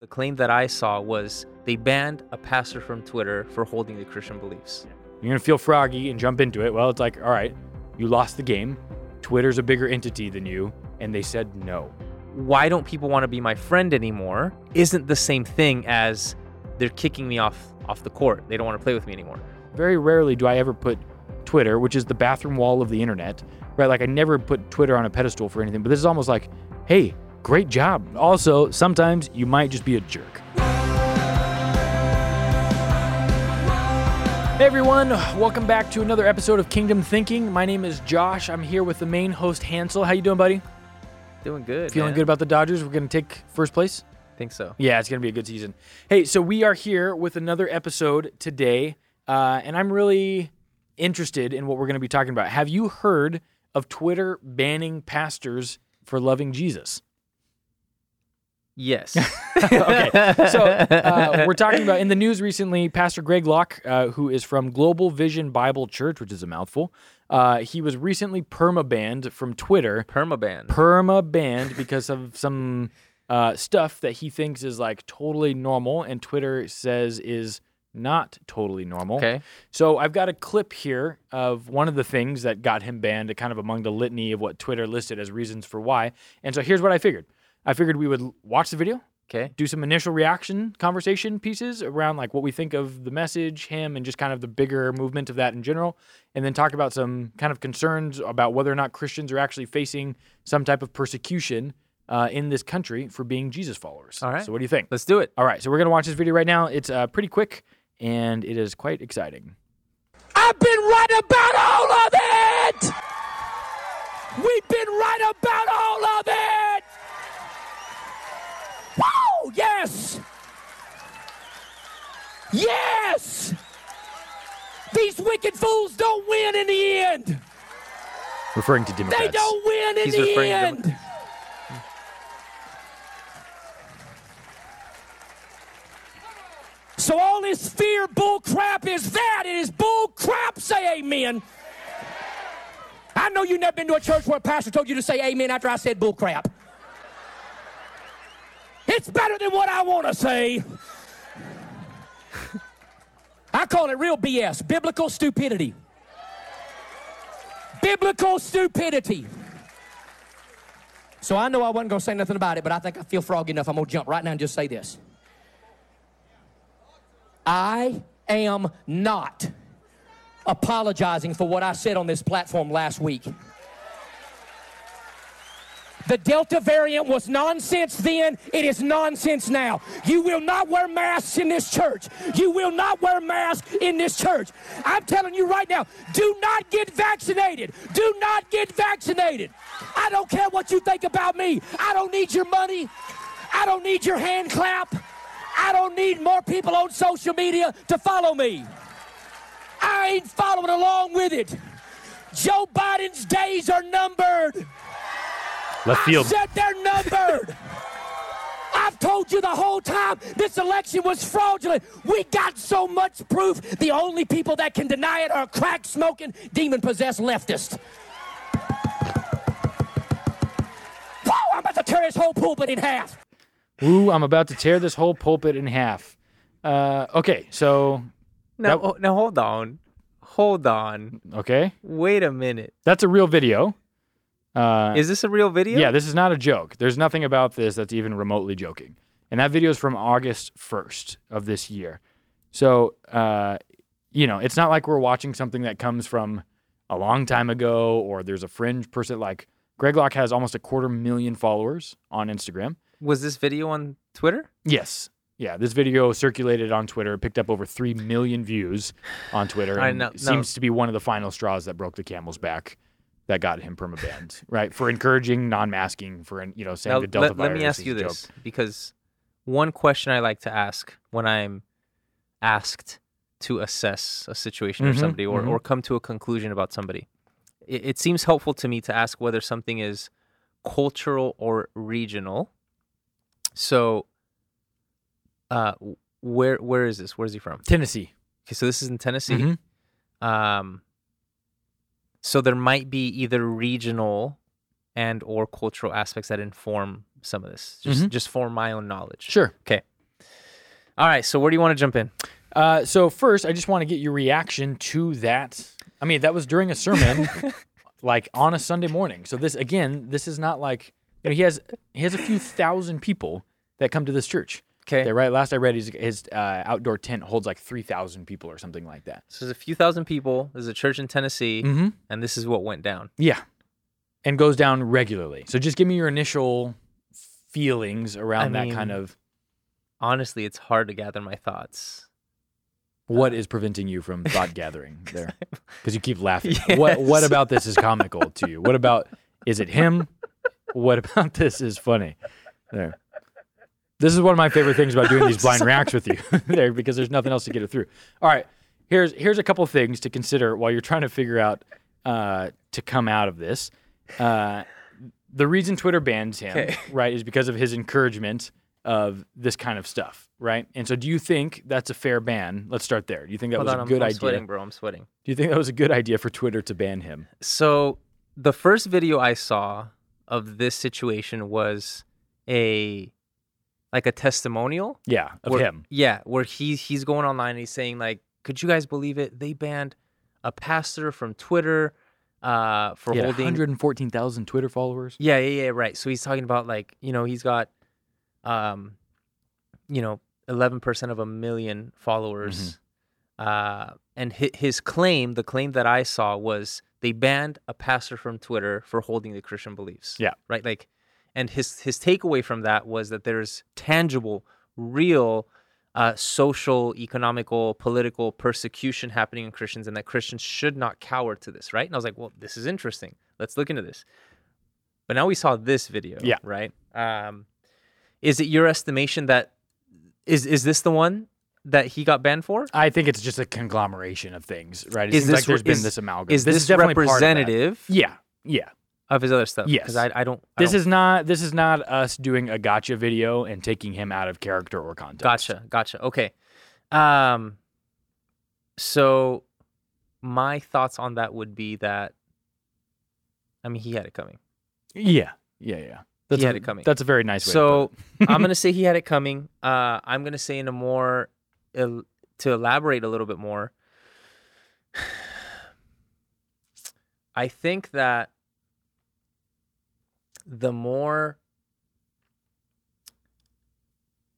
The claim that I saw was they banned a pastor from Twitter for holding the Christian beliefs. You're gonna feel froggy and jump into it. Well, it's like, all right, you lost the game. Twitter's a bigger entity than you, and they said no. Why don't people want to be my friend anymore? Isn't the same thing as they're kicking me off off the court. They don't want to play with me anymore. Very rarely do I ever put Twitter, which is the bathroom wall of the internet, right? Like I never put Twitter on a pedestal for anything, but this is almost like, hey, great job. Also, sometimes you might just be a jerk. Hey everyone, welcome back to another episode of Kingdom Thinking. My name is Josh. I'm here with the main host Hansel. How you doing, buddy? Doing good. Feeling man. good about the Dodgers? We're gonna take first place. Think so. Yeah, it's gonna be a good season. Hey, so we are here with another episode today, uh, and I'm really interested in what we're gonna be talking about. Have you heard of Twitter banning pastors for loving Jesus? Yes. okay, so uh, we're talking about in the news recently. Pastor Greg Locke, uh, who is from Global Vision Bible Church, which is a mouthful, uh, he was recently perma banned from Twitter. Permaban. Perma banned because of some uh, stuff that he thinks is like totally normal, and Twitter says is not totally normal. okay. So I've got a clip here of one of the things that got him banned, kind of among the litany of what Twitter listed as reasons for why. And so here's what I figured. I figured we would watch the video, Okay. do some initial reaction conversation pieces around like what we think of the message, him, and just kind of the bigger movement of that in general, and then talk about some kind of concerns about whether or not Christians are actually facing some type of persecution uh, in this country for being Jesus followers. All right. So what do you think? Let's do it. All right, so we're gonna watch this video right now. It's uh, pretty quick and it is quite exciting. I've been right about all of it. We've been right about all of it. Woo! Yes. Yes. These wicked fools don't win in the end. Referring to They Democrats. don't win in He's the end. Demo- So all this fear bull crap is that. It is bull crap. Say amen. I know you've never been to a church where a pastor told you to say amen after I said bull crap. It's better than what I want to say. I call it real BS, biblical stupidity. Biblical stupidity. So I know I wasn't going to say nothing about it, but I think I feel froggy enough. I'm going to jump right now and just say this. I am not apologizing for what I said on this platform last week. The Delta variant was nonsense then, it is nonsense now. You will not wear masks in this church. You will not wear masks in this church. I'm telling you right now, do not get vaccinated. Do not get vaccinated. I don't care what you think about me. I don't need your money. I don't need your hand clap. I don't need more people on social media to follow me. I ain't following along with it. Joe Biden's days are numbered. Left field. I said they're numbered. I've told you the whole time this election was fraudulent. We got so much proof. The only people that can deny it are crack smoking, demon possessed leftists. Whoa, I'm about to tear this whole pulpit in half. Ooh, I'm about to tear this whole pulpit in half. Uh, okay, so Now, That- oh, now hold on. Hold on. okay, Wait a minute. that's a real video. Uh, Is this a real video? yeah, this is not a joke. There's nothing about this that's even remotely joking. And that video is from August 1st of this year. So, uh, you know, it's not like we're watching something that comes from a long time ago or there's a fringe person. Like Greg Locke has almost a quarter million followers on Instagram. Was this video on Twitter? Yes. Yeah, this video circulated on Twitter, picked up over 3 million views on Twitter. I And know- no. seems to be one of the final straws that broke the camel's back that got him permabanned, right? For encouraging non-masking, for, you know, saying Now, the Delta let, let me ask you a joke. this because one question I like to ask when I'm asked to assess a situation or Mhm, somebody or, mhm. or come to a conclusion about somebody, it, it seems helpful to me to ask whether something is cultural or regional. So, uh, where where is this? Where is he from? Tennessee. Okay, so this is in Tennessee. Mhm. Um, so there might be either regional and or cultural aspects that inform some of this, just just for my own knowledge. Sure. Okay. All right. So where do you want to jump in? Uh, so first, I just want to get your reaction to that. I mean, that was during a sermon, like on a Sunday morning. So this again, this is not like you know he has he has a few thousand people that come to this church. Okay. Okay, right. Last I read, his his uh, outdoor tent holds like three thousand people or something like that. So there's a few thousand people. There's a church in Tennessee, Mm-hmm. and this is what went down. Yeah, and goes down regularly. So just give me your initial feelings around I that kind of Honestly, it's hard to gather my thoughts. what is preventing you from thought gathering there because you keep laughing. What what about this is comical to you? What about is it him? What about this is funny? There. This is one of my favorite things about doing these blind reacts with you there because there's nothing else to get it through. All right, here's here's a couple things to consider while you're trying to figure out uh, to come out of this. Uh, the reason Twitter bans him, Okay. right, is because of his encouragement of this kind of stuff, right? And so, do you think that's a fair ban? Let's start there. Do you think that Hold was on, a I'm, good I'm idea? sweating, bro. I'm sweating. Do you think that was a good idea for Twitter to ban him? So the first video I saw of this situation was a like a testimonial Yeah, of where- him. Yeah, where he's he's going online and he's saying like, "Could you guys believe it? They banned a pastor from Twitter uh, for had holding." 114,000 Twitter followers. Yeah, yeah, yeah, right. So he's talking about like you know he's got, um, you know, eleven percent of a million followers, uh, and hi- his claim, the claim that I saw was they banned a pastor from Twitter for holding the Christian beliefs. Yeah. right. Like, and his his takeaway from that was that there's tangible, real. Uh, social, economical, political persecution happening in Christians, and that Christians should not cower to this, right? And I was like, well, this is interesting. Let's look into this. But now we saw this video, Yeah. right? Um, is it your estimation that is is this the one that he got banned for? I think it's just a conglomeration of things, right? It Is seems like this- there's been this amalgam. Is this, of that. representative Yeah, yeah. Of his other stuff? Yes. because I, I don't. I This don't- is not this is not us doing a gotcha video and taking him out of character or context. gotcha, gotcha. Okay, um, so my thoughts on that would be that, I mean, he had it coming. Yeah, yeah, yeah. That's had a, it coming. That's a very nice way. So I'm gonna say he had it coming. Uh, I'm gonna say in a more el- to elaborate a little bit more. I think that the more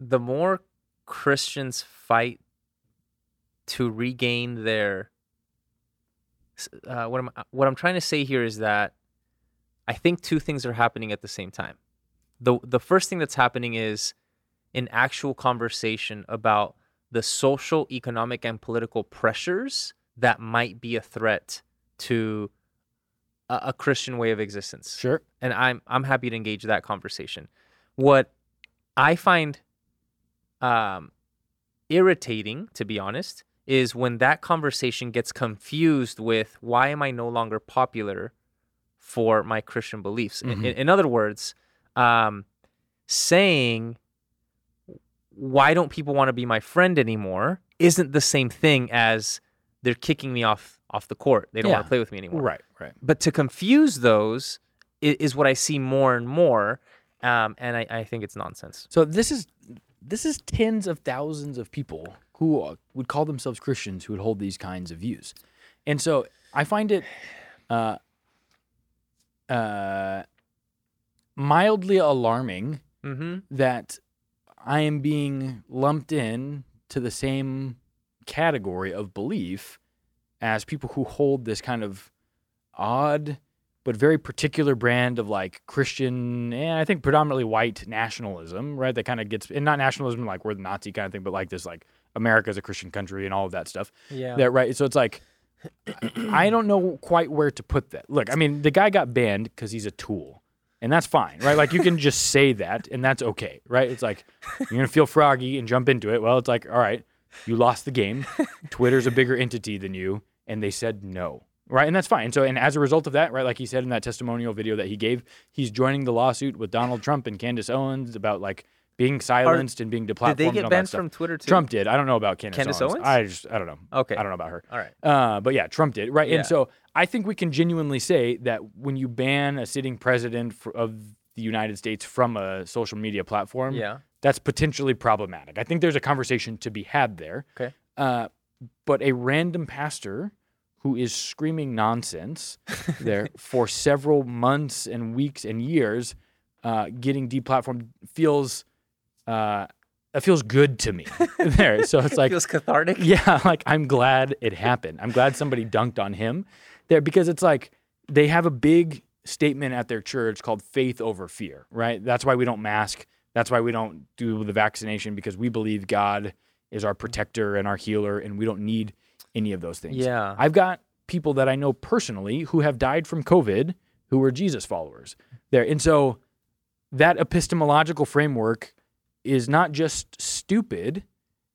the more Christians fight to regain their uh, what I'm what I'm trying to say here is that I think two things are happening at the same time. The the first thing that's happening is an actual conversation about the social, economic, and political pressures that might be a threat to a, a Christian way of existence sure. and I'm I'm happy to engage that conversation. What I find um, irritating, to be honest, is when that conversation gets confused with why am I no longer popular for my Christian beliefs. In- Mhm. In, in other words, um, saying why don't people want to be my friend anymore isn't the same thing as they're kicking me off off the court. They don't want to play with me anymore Right, right. but to confuse those is, is what I see more and more, um, and I, I think it's nonsense. So this is this is tens of thousands of people who uh, would call themselves Christians who would hold these kinds of views, and so I find it uh, uh, mildly alarming Mm-hmm. that I am being lumped in to the same category of belief as people who hold this kind of odd but very particular brand of like Christian and I think predominantly white nationalism, right? That kind of gets and not nationalism like we're the Nazi kind of thing, but like this like America's a Christian country and all of that stuff. Yeah. That right. So it's like I don't know quite where to put that. Look, I mean, the guy got banned because he's a tool, and that's fine, right? Like you can just say that, and that's okay, right? It's like you're gonna feel froggy and jump into it. Well, it's like, all right, you lost the game. Twitter's a bigger entity than you, and they said no, right? And that's fine. And So, and as a result of that, right, like he said in that testimonial video that he gave, he's joining the lawsuit with Donald Trump and Candace Owens about like being silenced and being deplatformed. Did they get banned from Twitter too? Trump did. I don't know about Candace, Candace Owens. Owens? I just I don't know. Okay. I don't know about her. All right. Uh, but yeah, Trump did right, Yeah. and so I think we can genuinely say that when you ban a sitting president for, of the United States from a social media platform, Yeah. that's potentially problematic. I think there's a conversation to be had there. Okay. Uh, but a random pastor who is screaming nonsense there for several months and weeks and years, uh, getting deplatformed feels uh, it feels good to me there. So it's like Feels cathartic. yeah, like I'm glad it happened. I'm glad somebody dunked on him there because it's like they have a big statement at their church called faith over fear, right? That's why we don't mask. That's why we don't do the vaccination because we believe God is our protector and our healer and we don't need any of those things. Yeah. I've got people that I know personally who have died from COVID who were Jesus followers there. And so that epistemological framework is not just stupid,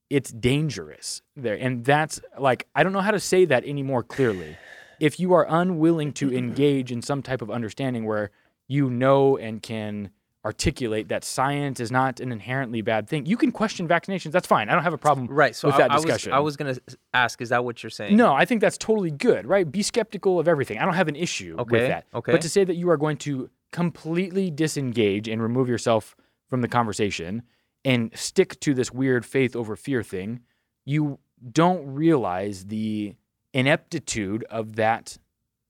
it's dangerous there. And that's like, I don't know how to say that any more clearly. If you are unwilling to engage in some type of understanding where you know and can articulate that science is not an inherently bad thing, you can question vaccinations. That's fine. I don't have a problem Right. So with I, that discussion. I was gonna ask, is that what you're saying? No, I think that's totally good, right? Be skeptical of everything. I don't have an issue Okay, with that. okay. But to say that you are going to completely disengage and remove yourself from the conversation and stick to this weird faith over fear thing, you don't realize the ineptitude of that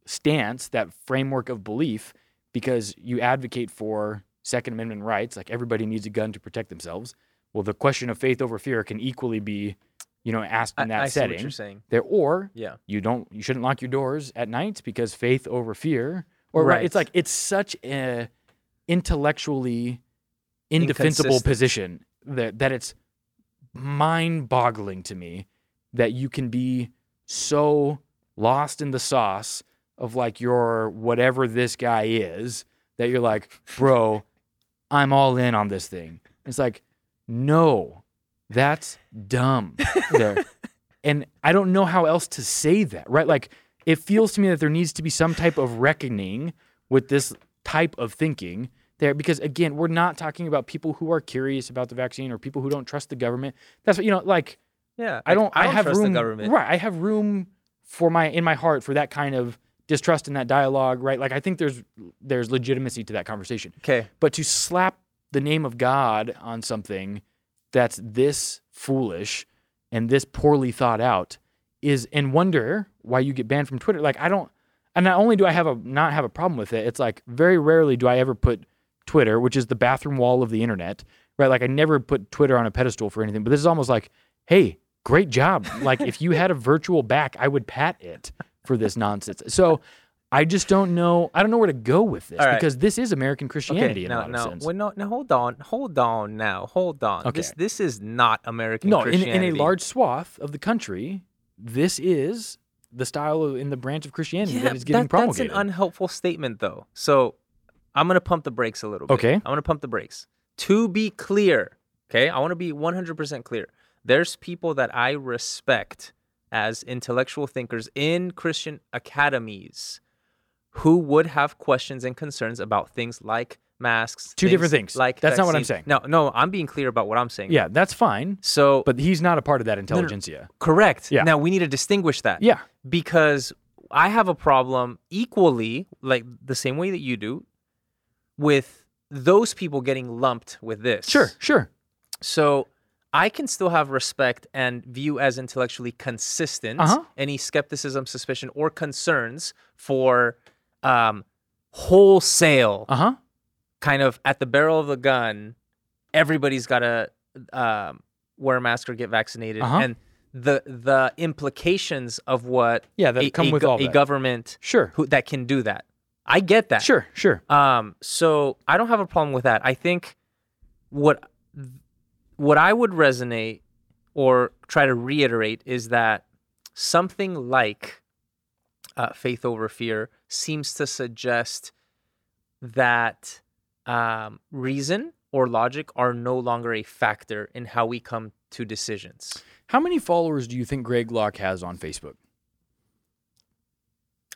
stance, that framework of belief, because you advocate for Second Amendment rights, like everybody needs a gun to protect themselves. Well, the question of faith over fear can equally be, you know, asked in that I see setting what you're saying. there or Yeah. you don't you shouldn't lock your doors at night because faith over fear or. Right. it's like it's such a intellectually indefensible position that that it's mind-boggling to me that you can be so lost in the sauce of like your whatever this guy is that you're like bro i'm all in on this thing it's like no that's dumb there and I don't know how else to say that, right? Like, it feels to me that there needs to be some type of reckoning with this type of thinking there, because again, we're not talking about people who are curious about the vaccine or people who don't trust the government. That's what you know, like Yeah. I don't, I, don't have trust room, right? I have room for my in my heart for that kind of distrust in that dialogue, right? Like, I think there's there's legitimacy to that conversation. Okay. But to slap the name of God on something that's this foolish and this poorly thought out is and wonder why you get banned from Twitter. Like I don't and not only do I have a not have a problem with it, it's like very rarely do I ever put Twitter, which is the bathroom wall of the internet, right? Like I never put Twitter on a pedestal for anything, but this is almost like, hey, great job. Like if you had a virtual back, I would pat it for this nonsense. So I just don't know. I don't know where to go with this right. because this is American Christianity Okay. in a lot now, of sense. well, no, now, hold on, hold on, now, hold on. Okay. This, this is not American No, in, in a large swath of the country, this is the style of, in the branch of Christianity yeah, that is getting that- promulgated. That's an unhelpful statement, though. So I'm gonna pump the brakes a little bit. Okay. I'm gonna pump the brakes. To be clear, okay, I want to be 100% clear. There's people that I respect as intellectual thinkers in Christian academies who would have questions and concerns about things like masks. Two different things. Like That's not what I'm saying. No, no, I'm being clear about what I'm saying. yeah, that's fine, So, but he's not a part of that intelligentsia. correct. Yeah. Now we need to distinguish that. Yeah, because I have a problem equally, like the same way that you do, with those people getting lumped with this. sure, sure. So I can still have respect and view as intellectually consistent Uh-huh. any skepticism, suspicion, or concerns for um, wholesale Uh huh. kind of at the barrel of the gun. Everybody's got to um, wear a mask or get vaccinated, Uh-huh. and the the implications of what Yeah, that a, come a with all a that. government Sure, who that can do that. I get that. sure, sure. Um, so I don't have a problem with that. I think what what I would resonate or try to reiterate is that something like uh, faith over fear seems to suggest that um, reason or logic are no longer a factor in how we come to decisions. How many followers do you think Greg Locke has on Facebook?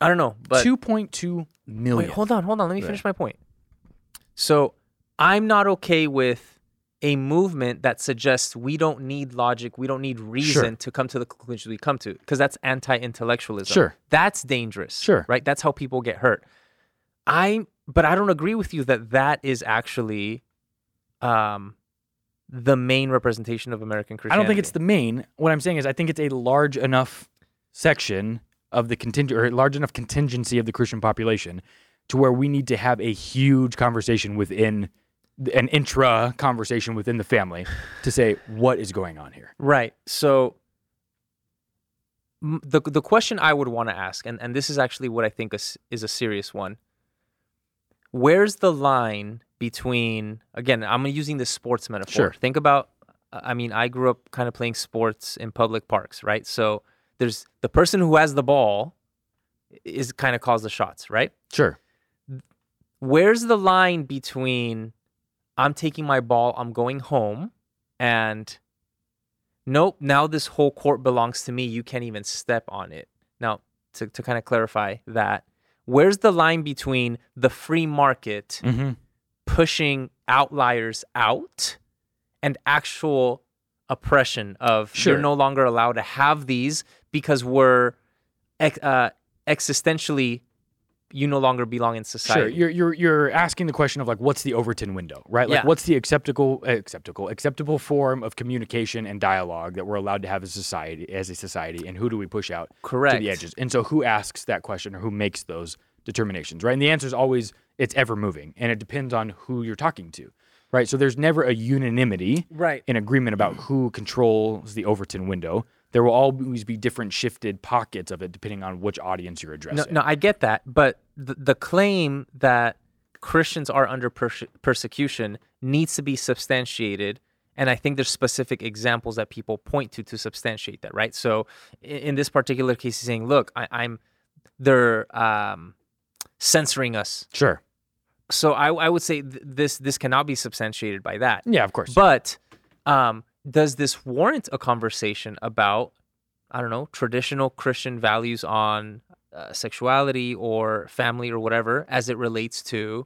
I don't know, but Two point two million. Wait, hold on, hold on. Let me finish my point. So I'm not okay with a movement that suggests we don't need logic, we don't need reason to come to the conclusions we come to, because that's anti-intellectualism. Sure. that's dangerous. Sure. right? That's how people get hurt. I, but I don't agree with you that that is actually, um, the main representation of American Christianity. I don't think it's the main. What I'm saying is, I think it's a large enough section of the contingent or a large enough contingency of the Christian population to where we need to have a huge conversation within an intra conversation within the family to say what is going on here. Right. So the the question I would want to ask, and, and this is actually what I think is, is a serious one. Where's the line between again? I'm using this sports metaphor. Sure. Think about. I mean, I grew up kind of playing sports in public parks, right? So there's the person who has the ball is kind of calls the shots, right? Sure. where's the line between I'm taking my ball, I'm going home, and nope, now this whole court belongs to me. You can't even step on it. Now, to, to kind of clarify that, where's the line between the free market Mm-hmm. pushing outliers out and actual oppression of Sure. you're no longer allowed to have these because we're uh, existentially you no longer belong in society. Sure. You're you're you're asking the question of like what's the Overton window, right? Like Yeah. what's the acceptable acceptable acceptable form of communication and dialogue that we're allowed to have as society as a society and who do we push out Correct. to the edges? And so who asks that question or who makes those determinations, right? And the answer is always it's ever moving and it depends on who you're talking to. Right? So there's never a unanimity Right. in agreement about who controls the Overton window. There will always be different shifted pockets of it depending on which audience you're No, addressing. no, I get that, but the, the claim that Christians are under perse- persecution needs to be substantiated, and I think there's specific examples that people point to to substantiate that, right? So, in, in this particular case, he's saying, "Look, I, I'm they're um, censoring us." Sure. So, I, I would say th- this this cannot be substantiated by that. Yeah, of course. But um, does this warrant a conversation about, I don't know, traditional Christian values on uh, sexuality or family or whatever as it relates to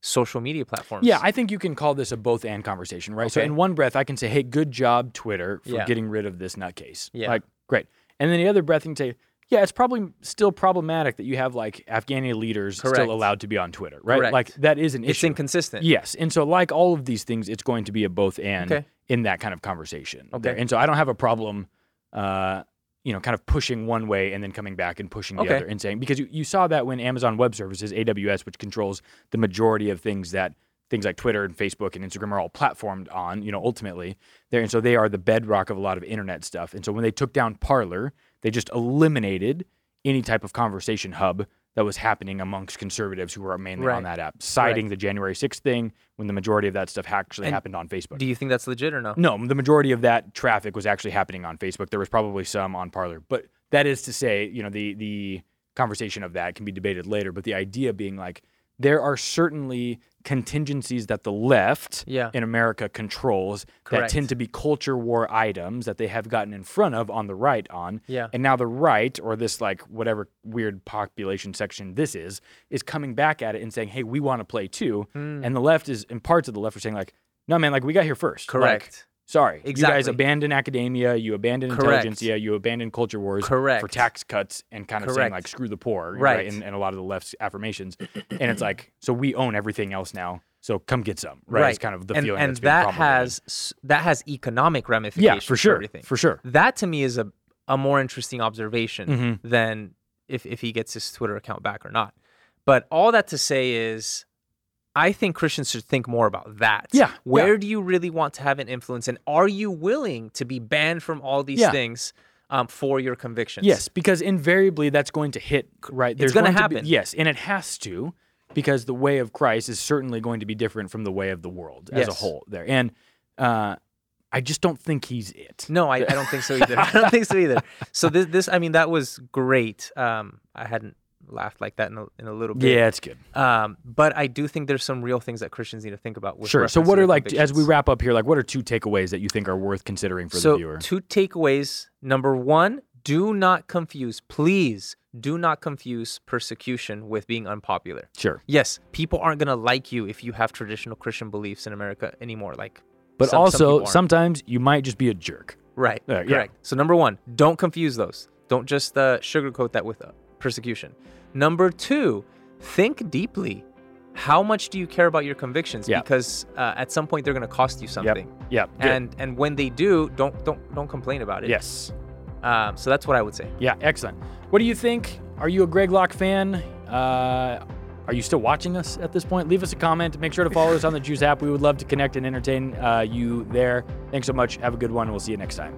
social media platforms? Yeah, I think you can call this a both and conversation, right? So in one breath, I can say, "Hey, good job, Twitter, for Yeah. getting rid of this nutcase." Yeah. like great. And then the other breath, you can say, "Yeah, it's probably still problematic that you have like Afghani leaders Correct. still allowed to be on Twitter, right? Correct. Like that is an issue. it's inconsistent. Yes, and so like all of these things, it's going to be a both and Okay. In that kind of conversation. Okay. there. and so I don't have a problem, uh, you know, kind of pushing one way and then coming back and pushing the Okay. other and saying because you, you saw that when Amazon Web Services, AWS, which controls the majority of things that things like Twitter and Facebook and Instagram are all platformed on, you know, ultimately there, and so they are the bedrock of a lot of internet stuff. And so when they took down Parler, they just eliminated any type of conversation hub that was happening amongst conservatives who were mainly Right. on that app, citing the January 6th thing when the majority of that stuff actually And happened on Facebook. Do you think that's legit or no? no, the majority of that traffic was actually happening on Facebook. There was probably some on Parler, but that is to say, you know, the the conversation of that can be debated later. But the idea being like there are certainly contingencies that the left Yeah. in America controls that tend to be culture war items that they have gotten in front of on the right on. Yeah. And now the right, or this like whatever weird population section this is, is coming back at it and saying, hey, we want to play too. Hmm. And the left is, in parts of the left are saying, like, no, man, like we got here first. Like, Correct. sorry. You guys abandon academia, you abandon Correct. intelligentsia, you abandon culture wars for tax cuts and kind of saying like screw the poor, Right. And, and a lot of the left's affirmations. and it's like, so we own everything else now. So come get some. Right. It's kind of the and, feeling and that's that has that has economic ramifications. Yeah, for sure. everything. For sure. That to me is a, a more interesting observation Mhm. than if, if he gets his Twitter account back or not. But all that to say is, I think Christians should think more about that. Yeah, Where yeah. do you really want to have an influence? And are you willing to be banned from all these Yeah. things um, for your convictions? Yes, because invariably that's going to hit right. There's gonna going to happen. Be, yes, and it has to, because the way of Christ is certainly going to be different from the way of the world as a whole. There, and uh, I just don't think he's it. No, I, I don't think so either. I don't think so either. So this, this I mean, that was great. Um, I hadn't laughed like that in a, in a little bit. Yeah, it's good. Um, but I do think there's some real things that Christians need to think about. With Sure. So, what are like as we wrap up here? Like, what are two takeaways that you think are worth considering for so the viewer? two takeaways. Number one, do not confuse, please, do not confuse persecution with being unpopular. Sure. Yes, people aren't gonna like you if you have traditional Christian beliefs in America anymore. Like, But Some- some also, aren't. sometimes you might just be a jerk. Right. Yeah. correct. So number one, don't confuse those. Don't just uh, sugarcoat that with uh, persecution. Number two, think deeply. How much do you care about your convictions? Yeah. Because uh, at some point they're going to cost you something. Yep. good. And and when they do, don't don't don't complain about it. yes. Um, so that's what I would say. Yeah, excellent. What do you think? Are you a Greg Locke fan? Uh, are you still watching us at this point? Leave us a comment. Make sure to follow us on the Juice app. We would love to connect and entertain uh, you there. Thanks so much. Have a good one. We'll see you next time.